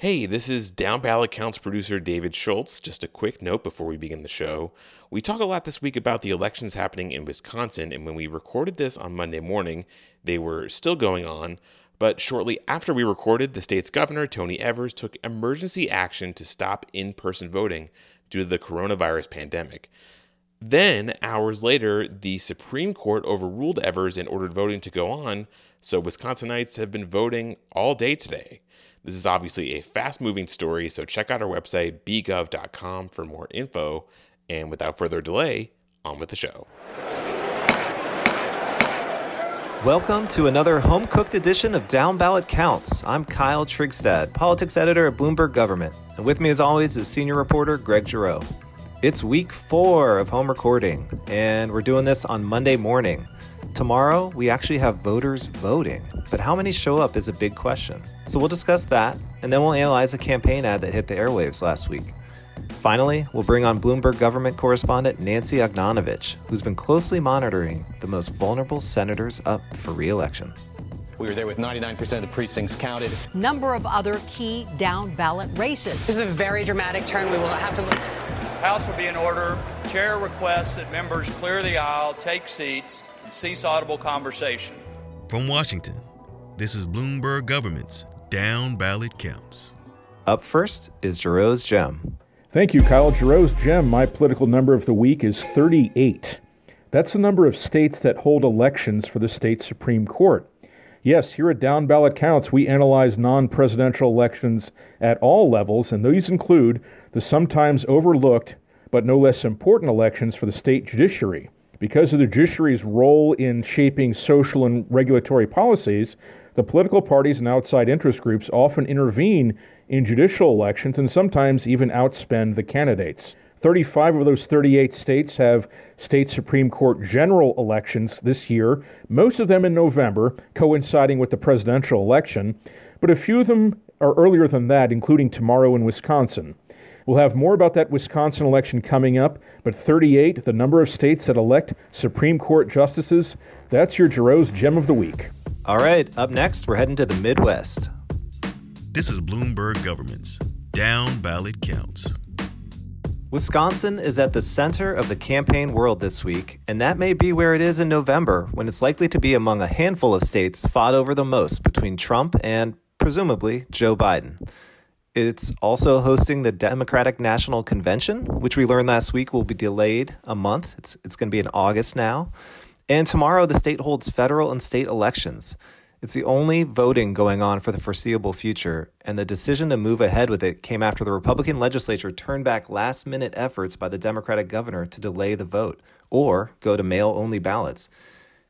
Hey, this is Down Ballot Counts producer David Schultz. Just a quick note before we begin the show. We talk a lot this week about the elections happening in Wisconsin, and when we recorded this on Monday morning, they were still going on. But shortly after we recorded, the state's governor, Tony Evers, took emergency action to stop in person voting due to the coronavirus pandemic. Then, hours later, the Supreme Court overruled Evers and ordered voting to go on, so Wisconsinites have been voting all day today. This is obviously a fast moving story, so check out our website, bgov.com, for more info. And without further delay, on with the show. Welcome to another home cooked edition of Down Ballot Counts. I'm Kyle Trigstad, politics editor at Bloomberg Government. And with me, as always, is senior reporter Greg Giroux. It's week four of home recording, and we're doing this on Monday morning. Tomorrow, we actually have voters voting, but how many show up is a big question. So we'll discuss that, and then we'll analyze a campaign ad that hit the airwaves last week. Finally, we'll bring on Bloomberg government correspondent Nancy Ognanovich, who's been closely monitoring the most vulnerable senators up for re election. We were there with 99% of the precincts counted. Number of other key down ballot races. This is a very dramatic turn. We will have to look. House will be in order. Chair requests that members clear the aisle, take seats, and cease audible conversation. From Washington, this is Bloomberg Government's Down Ballot Counts. Up first is Giroux's Gem. Thank you, Kyle. Giroux's Gem, my political number of the week, is 38. That's the number of states that hold elections for the state Supreme Court. Yes, here at Down Ballot Counts, we analyze non presidential elections at all levels, and these include the sometimes overlooked but no less important elections for the state judiciary. Because of the judiciary's role in shaping social and regulatory policies, the political parties and outside interest groups often intervene in judicial elections and sometimes even outspend the candidates. 35 of those 38 states have state Supreme Court general elections this year, most of them in November, coinciding with the presidential election, but a few of them are earlier than that, including tomorrow in Wisconsin. We'll have more about that Wisconsin election coming up, but 38, the number of states that elect Supreme Court justices, that's your Giroux's Gem of the Week. All right, up next, we're heading to the Midwest. This is Bloomberg Government's Down Ballot Counts. Wisconsin is at the center of the campaign world this week, and that may be where it is in November when it's likely to be among a handful of states fought over the most between Trump and, presumably, Joe Biden. It's also hosting the Democratic National Convention, which we learned last week will be delayed a month. It's, it's going to be in August now. And tomorrow, the state holds federal and state elections. It's the only voting going on for the foreseeable future, and the decision to move ahead with it came after the Republican legislature turned back last minute efforts by the Democratic governor to delay the vote or go to mail only ballots.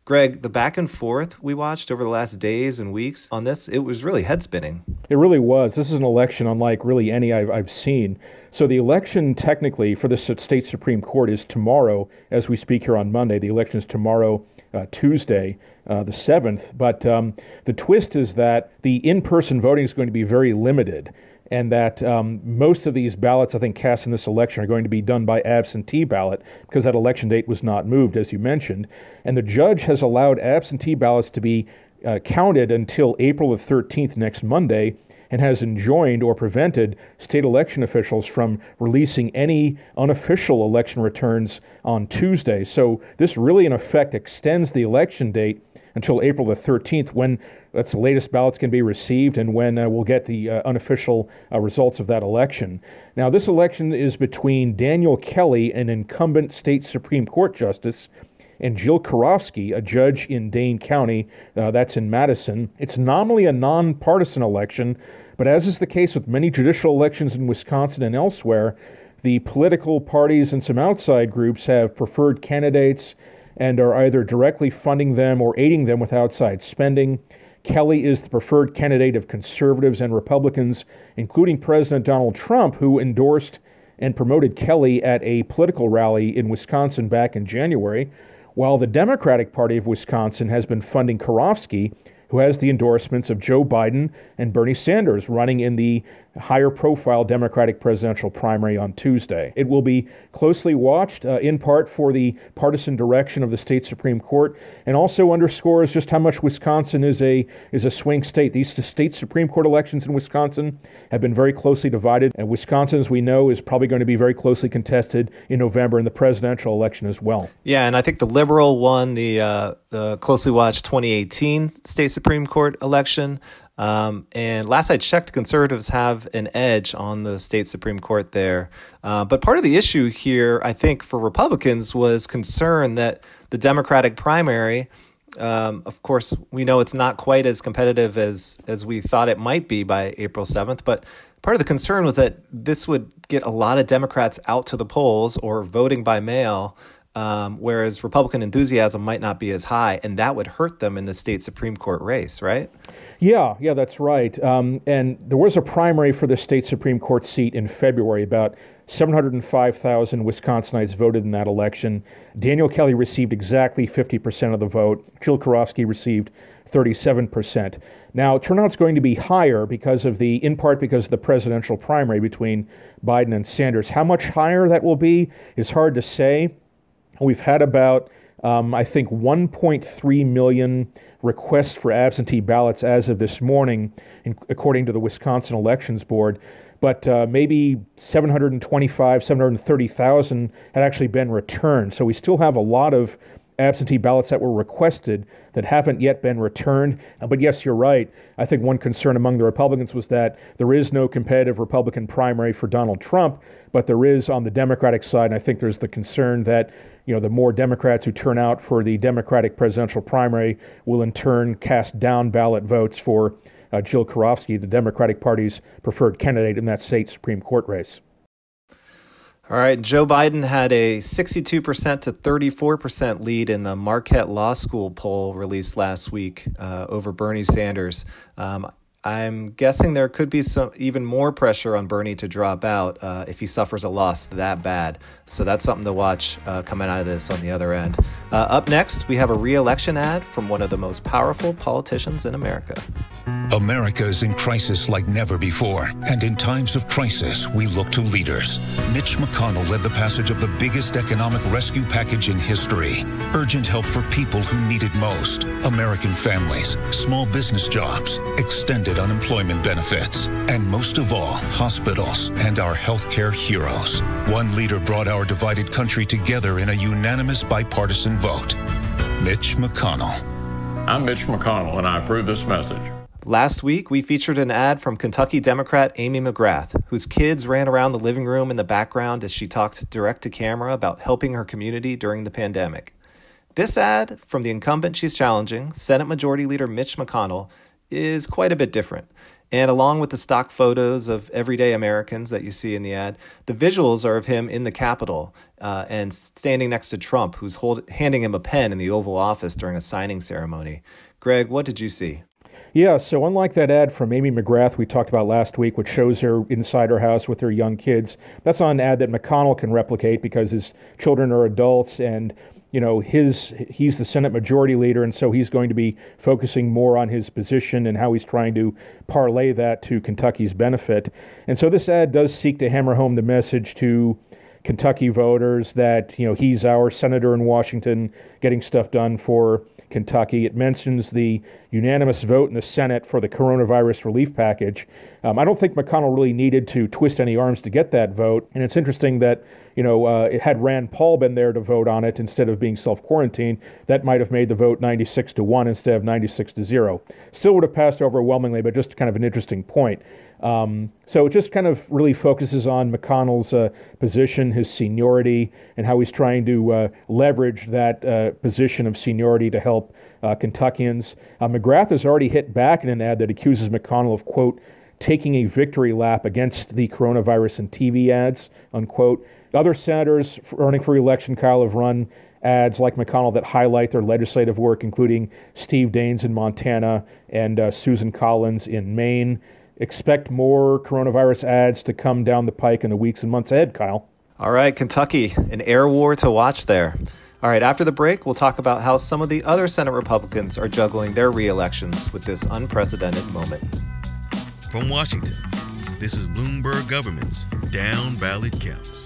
Greg, the back and forth we watched over the last days and weeks on this, it was really head spinning. It really was. This is an election unlike really any I've, I've seen. So the election technically for the state Supreme Court is tomorrow as we speak here on Monday. The election is tomorrow, uh, Tuesday, uh, the 7th. But um, the twist is that the in person voting is going to be very limited and that um, most of these ballots, I think, cast in this election are going to be done by absentee ballot because that election date was not moved, as you mentioned. And the judge has allowed absentee ballots to be uh, counted until April the 13th, next Monday, and has enjoined or prevented state election officials from releasing any unofficial election returns on Tuesday. So this really, in effect, extends the election date until April the 13th, when that's the latest ballots can be received and when uh, we'll get the uh, unofficial uh, results of that election. Now, this election is between Daniel Kelly, an incumbent state Supreme Court justice, and Jill Karofsky, a judge in Dane County, uh, that's in Madison. It's nominally a nonpartisan election, but as is the case with many judicial elections in Wisconsin and elsewhere, the political parties and some outside groups have preferred candidates and are either directly funding them or aiding them with outside spending. Kelly is the preferred candidate of conservatives and Republicans, including President Donald Trump, who endorsed and promoted Kelly at a political rally in Wisconsin back in January, while the Democratic Party of Wisconsin has been funding Karofsky who has the endorsements of Joe Biden and Bernie Sanders running in the higher profile Democratic presidential primary on Tuesday. It will be closely watched, uh, in part for the partisan direction of the state Supreme Court, and also underscores just how much Wisconsin is a is a swing state. These state Supreme Court elections in Wisconsin have been very closely divided, and Wisconsin, as we know, is probably going to be very closely contested in November in the presidential election as well. Yeah, and I think the liberal won the uh, the closely watched 2018 state Supreme Court election. Um, and last I checked, conservatives have an edge on the state Supreme Court there. Uh, but part of the issue here, I think, for Republicans was concern that the Democratic primary, um, of course, we know it's not quite as competitive as, as we thought it might be by April 7th, but part of the concern was that this would get a lot of Democrats out to the polls or voting by mail. Um, whereas Republican enthusiasm might not be as high, and that would hurt them in the state Supreme Court race, right? Yeah, yeah, that's right. Um, and there was a primary for the state Supreme Court seat in February. About 705,000 Wisconsinites voted in that election. Daniel Kelly received exactly 50% of the vote. Jill Karofsky received 37%. Now, turnout's going to be higher because of the, in part because of the presidential primary between Biden and Sanders. How much higher that will be is hard to say. We've had about, um, I think, 1.3 million requests for absentee ballots as of this morning, in, according to the Wisconsin Elections Board. But uh, maybe 725, 730,000 had actually been returned. So we still have a lot of absentee ballots that were requested that haven't yet been returned. Uh, but yes, you're right. I think one concern among the Republicans was that there is no competitive Republican primary for Donald Trump, but there is on the Democratic side. And I think there's the concern that you know, the more Democrats who turn out for the Democratic presidential primary will in turn cast down ballot votes for uh, Jill Karofsky, the Democratic Party's preferred candidate in that state Supreme Court race. All right, Joe Biden had a 62% to 34% lead in the Marquette Law School poll released last week uh, over Bernie Sanders. Um, I'm guessing there could be some even more pressure on Bernie to drop out uh, if he suffers a loss that bad. So that's something to watch uh, coming out of this on the other end. Uh, up next, we have a re-election ad from one of the most powerful politicians in America. America is in crisis like never before, and in times of crisis, we look to leaders. Mitch McConnell led the passage of the biggest economic rescue package in history. Urgent help for people who need it most. American families, small business jobs, extended unemployment benefits, and most of all, hospitals and our healthcare heroes. One leader brought our divided country together in a unanimous bipartisan vote. Mitch McConnell. I'm Mitch McConnell, and I approve this message. Last week, we featured an ad from Kentucky Democrat Amy McGrath, whose kids ran around the living room in the background as she talked direct to camera about helping her community during the pandemic. This ad from the incumbent she's challenging, Senate Majority Leader Mitch McConnell, is quite a bit different. And along with the stock photos of everyday Americans that you see in the ad, the visuals are of him in the Capitol uh, and standing next to Trump, who's hold, handing him a pen in the Oval Office during a signing ceremony. Greg, what did you see? Yeah, so unlike that ad from Amy McGrath we talked about last week, which shows her inside her house with her young kids, that's not an ad that McConnell can replicate because his children are adults and you know his he's the Senate Majority Leader, and so he's going to be focusing more on his position and how he's trying to parlay that to Kentucky's benefit. And so this ad does seek to hammer home the message to Kentucky voters that you know he's our senator in Washington, getting stuff done for Kentucky. It mentions the unanimous vote in the Senate for the coronavirus relief package. Um, I don't think McConnell really needed to twist any arms to get that vote. And it's interesting that, you know, uh, had Rand Paul been there to vote on it instead of being self quarantined, that might have made the vote 96 to 1 instead of 96 to 0. Still would have passed overwhelmingly, but just kind of an interesting point. Um, so it just kind of really focuses on McConnell's uh, position, his seniority, and how he's trying to uh, leverage that uh, position of seniority to help uh, Kentuckians. Uh, McGrath has already hit back in an ad that accuses McConnell of, quote, taking a victory lap against the coronavirus in TV ads, unquote. Other senators running for election, Kyle, have run ads like McConnell that highlight their legislative work, including Steve Daines in Montana and uh, Susan Collins in Maine expect more coronavirus ads to come down the pike in the weeks and months ahead, Kyle. All right, Kentucky, an air war to watch there. All right, after the break, we'll talk about how some of the other Senate Republicans are juggling their re-elections with this unprecedented moment. From Washington, this is Bloomberg Government's Down Ballot Counts.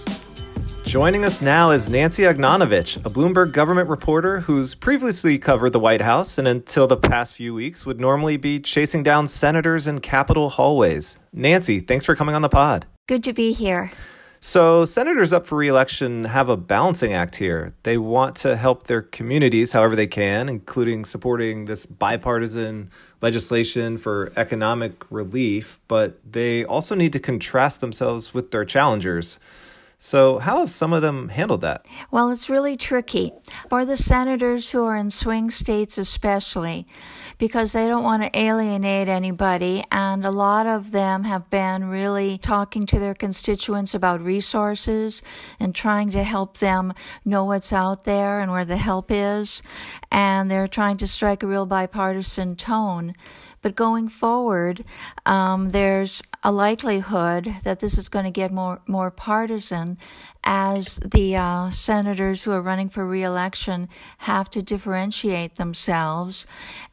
Joining us now is Nancy Ognanovich, a Bloomberg government reporter who's previously covered the White House and until the past few weeks would normally be chasing down senators in Capitol hallways. Nancy, thanks for coming on the pod. Good to be here. So, senators up for reelection have a balancing act here. They want to help their communities however they can, including supporting this bipartisan legislation for economic relief, but they also need to contrast themselves with their challengers. So, how have some of them handled that? Well, it's really tricky for the senators who are in swing states, especially because they don't want to alienate anybody. And a lot of them have been really talking to their constituents about resources and trying to help them know what's out there and where the help is. And they're trying to strike a real bipartisan tone. But going forward, um, there's a likelihood that this is going to get more more partisan as the uh, senators who are running for reelection have to differentiate themselves.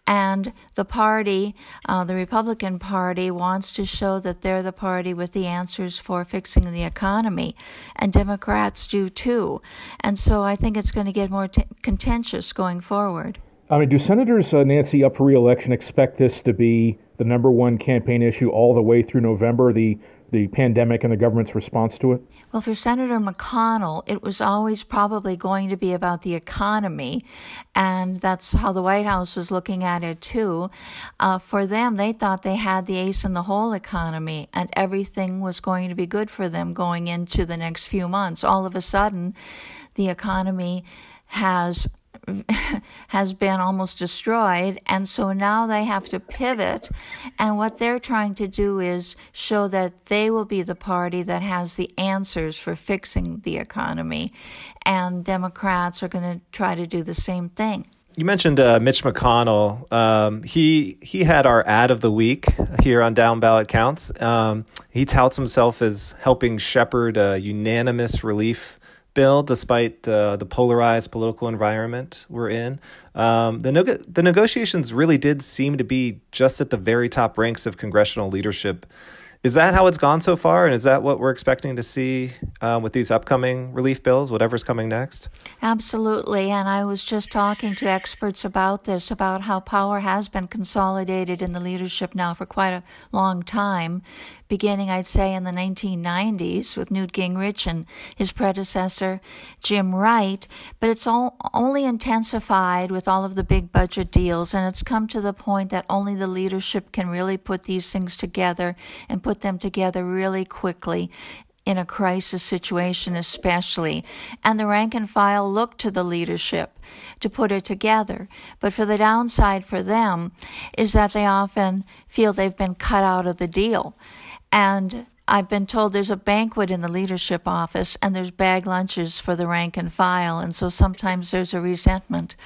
And the party, uh, the Republican Party, wants to show that they're the party with the answers for fixing the economy. And Democrats do too. And so I think it's going to get more t- contentious going forward. I mean, do senators, uh, Nancy, up for reelection expect this to be the number one campaign issue all the way through November, the, the pandemic and the government's response to it? Well, for Senator McConnell, it was always probably going to be about the economy, and that's how the White House was looking at it too. Uh, for them, they thought they had the ace in the hole economy, and everything was going to be good for them going into the next few months. All of a sudden, the economy has has been almost destroyed. And so now they have to pivot. And what they're trying to do is show that they will be the party that has the answers for fixing the economy. And Democrats are going to try to do the same thing. You mentioned uh, Mitch McConnell. Um, he he had our ad of the week here on Down Ballot Counts. Um, he touts himself as helping shepherd a unanimous relief bill, despite uh, the polarized political environment we're in. Um, the, no- the negotiations really did seem to be just at the very top ranks of congressional leadership is that how it's gone so far? And is that what we're expecting to see uh, with these upcoming relief bills, whatever's coming next? Absolutely. And I was just talking to experts about this, about how power has been consolidated in the leadership now for quite a long time, beginning, I'd say, in the 1990s with Newt Gingrich and his predecessor, Jim Wright. But it's all, only intensified with all of the big budget deals. And it's come to the point that only the leadership can really put these things together and put them together really quickly in a crisis situation, especially. And the rank and file look to the leadership to put it together. But for the downside for them is that they often feel they've been cut out of the deal. And I've been told there's a banquet in the leadership office and there's bag lunches for the rank and file. And so sometimes there's a resentment.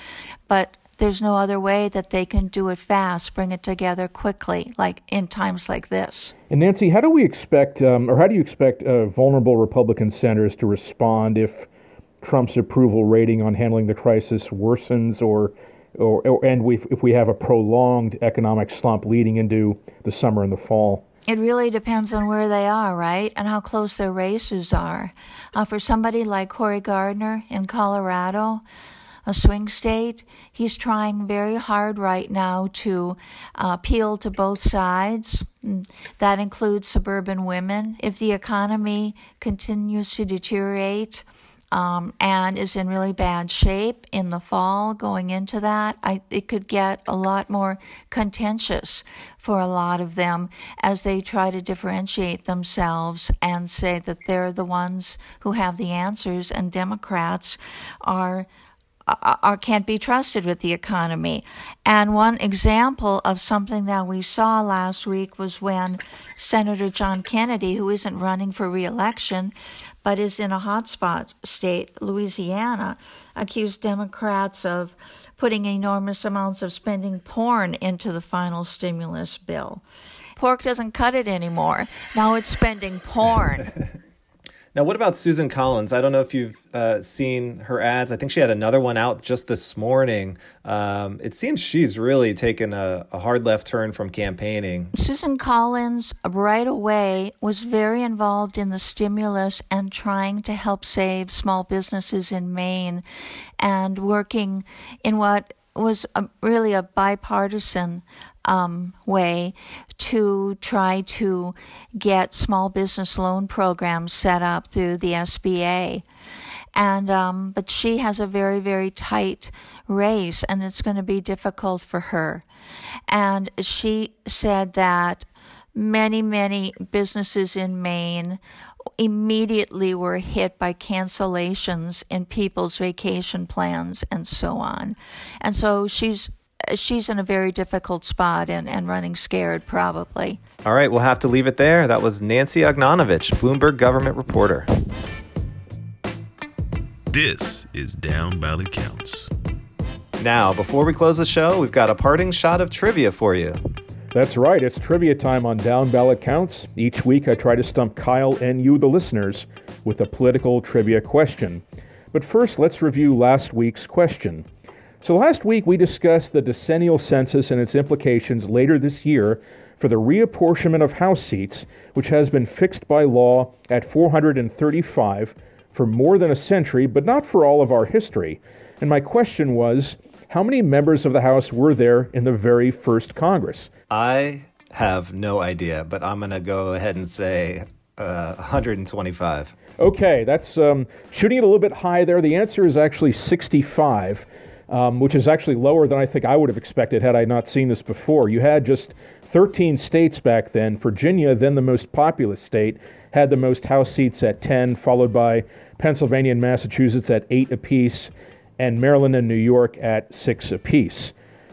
But there's no other way that they can do it fast, bring it together quickly, like in times like this. And Nancy, how do we expect, um, or how do you expect uh, vulnerable Republican senators to respond if Trump's approval rating on handling the crisis worsens, or, or, or and we, if we have a prolonged economic slump leading into the summer and the fall? It really depends on where they are, right? And how close their races are. Uh, for somebody like Cory Gardner in Colorado, a swing state. He's trying very hard right now to uh, appeal to both sides. That includes suburban women. If the economy continues to deteriorate, um, and is in really bad shape in the fall going into that, I, it could get a lot more contentious for a lot of them as they try to differentiate themselves and say that they're the ones who have the answers, and Democrats are are, can't be trusted with the economy. And one example of something that we saw last week was when Senator John Kennedy, who isn't running for reelection, but is in a hotspot state, Louisiana, accused Democrats of putting enormous amounts of spending porn into the final stimulus bill. Pork doesn't cut it anymore. Now it's spending porn. Now, what about Susan Collins? I don't know if you've uh, seen her ads. I think she had another one out just this morning. Um, it seems she's really taken a, a, hard left turn from campaigning. Susan Collins, right away, was very involved in the stimulus and trying to help save small businesses in Maine and working in what was a, really a bipartisan um, way to try to get small business loan programs set up through the SBA. And um, but she has a very very tight race, and it's going to be difficult for her. And she said that many many businesses in Maine immediately were hit by cancellations in people's vacation plans and so on. And so she's she's in a very difficult spot and, and running scared, probably. All right, we'll have to leave it there. That was Nancy Ognanovich, Bloomberg government reporter. This is Down Ballot Counts. Now, before we close the show, we've got a parting shot of trivia for you. That's right, it's trivia time on Down Ballot Counts. Each week I try to stump Kyle and you, the listeners, with a political trivia question. But first, let's review last week's question. So last week we discussed the decennial census and its implications later this year for the reapportionment of House seats, which has been fixed by law at 435 for more than a century, but not for all of our history. And my question was how many members of the House were there in the very first Congress? I have no idea, but I'm going to go ahead and say uh, 125. Okay, that's um, shooting it a little bit high there. The answer is actually 65 um, which is actually lower than I think I would have expected had I not seen this before. You had just 13 states back then. Virginia, then the most populous state, had the most House seats at 10, followed by Pennsylvania and Massachusetts at 8 apiece, and Maryland and New York at 6 apiece.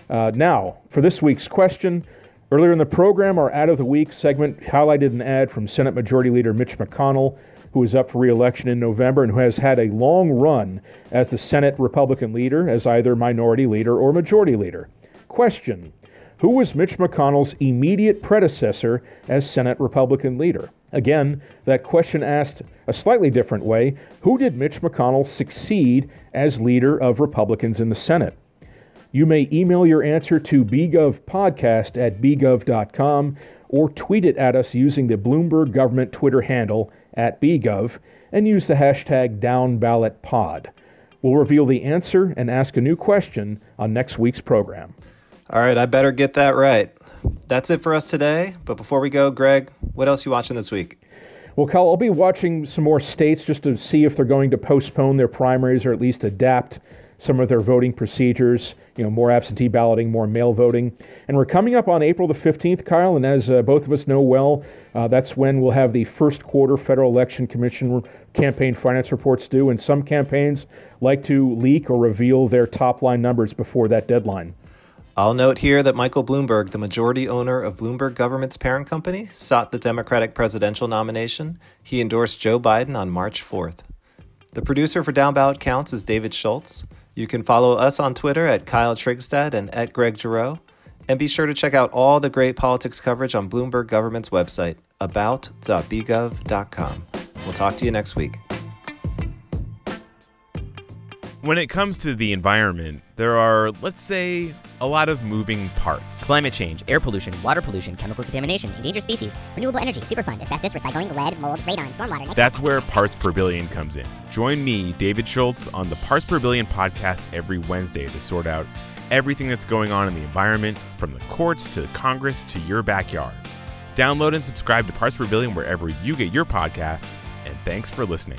Uh, now, for this week's question, earlier in the program, our Ad of the Week segment highlighted an ad from Senate Majority Leader Mitch McConnell who is up for reelection in November and who has had a long run as the Senate Republican leader, as either minority leader or majority leader. Question Who was Mitch McConnell's immediate predecessor as Senate Republican leader? Again, that question asked a slightly different way Who did Mitch McConnell succeed as leader of Republicans in the Senate? You may email your answer to bgovpodcast at bgov.com or tweet it at us using the Bloomberg government Twitter handle at bgov and use the hashtag DownBallotPod. We'll reveal the answer and ask a new question on next week's program. All right, I better get that right. That's it for us today. But before we go, Greg, what else are you watching this week? Well, Cal, I'll be watching some more states just to see if they're going to postpone their primaries or at least adapt some of their voting procedures, you know, more absentee balloting, more mail voting. And we're coming up on April the 15th, Kyle, and as uh, both of us know well, uh, that's when we'll have the first quarter Federal Election Commission campaign finance reports due, and some campaigns like to leak or reveal their top line numbers before that deadline. I'll note here that Michael Bloomberg, the majority owner of Bloomberg Government's parent company, sought the Democratic presidential nomination. He endorsed Joe Biden on March 4th. The producer for Down Ballot Counts is David Schultz. You can follow us on Twitter at Kyle Trigstad and at Greg Giroux. And be sure to check out all the great politics coverage on Bloomberg Government's website, about.bgov.com. We'll talk to you next week. When it comes to the environment, there are, let's say, a lot of moving parts. Climate change, air pollution, water pollution, chemical contamination, endangered species, renewable energy, superfund, asbestos, recycling, lead, mold, radon, stormwater. That's where Parts Per Billion comes in. Join me, David Schultz, on the Parts Per Billion podcast every Wednesday to sort out everything that's going on in the environment, from the courts to Congress to your backyard. Download and subscribe to Parts Per Billion wherever you get your podcasts, and thanks for listening.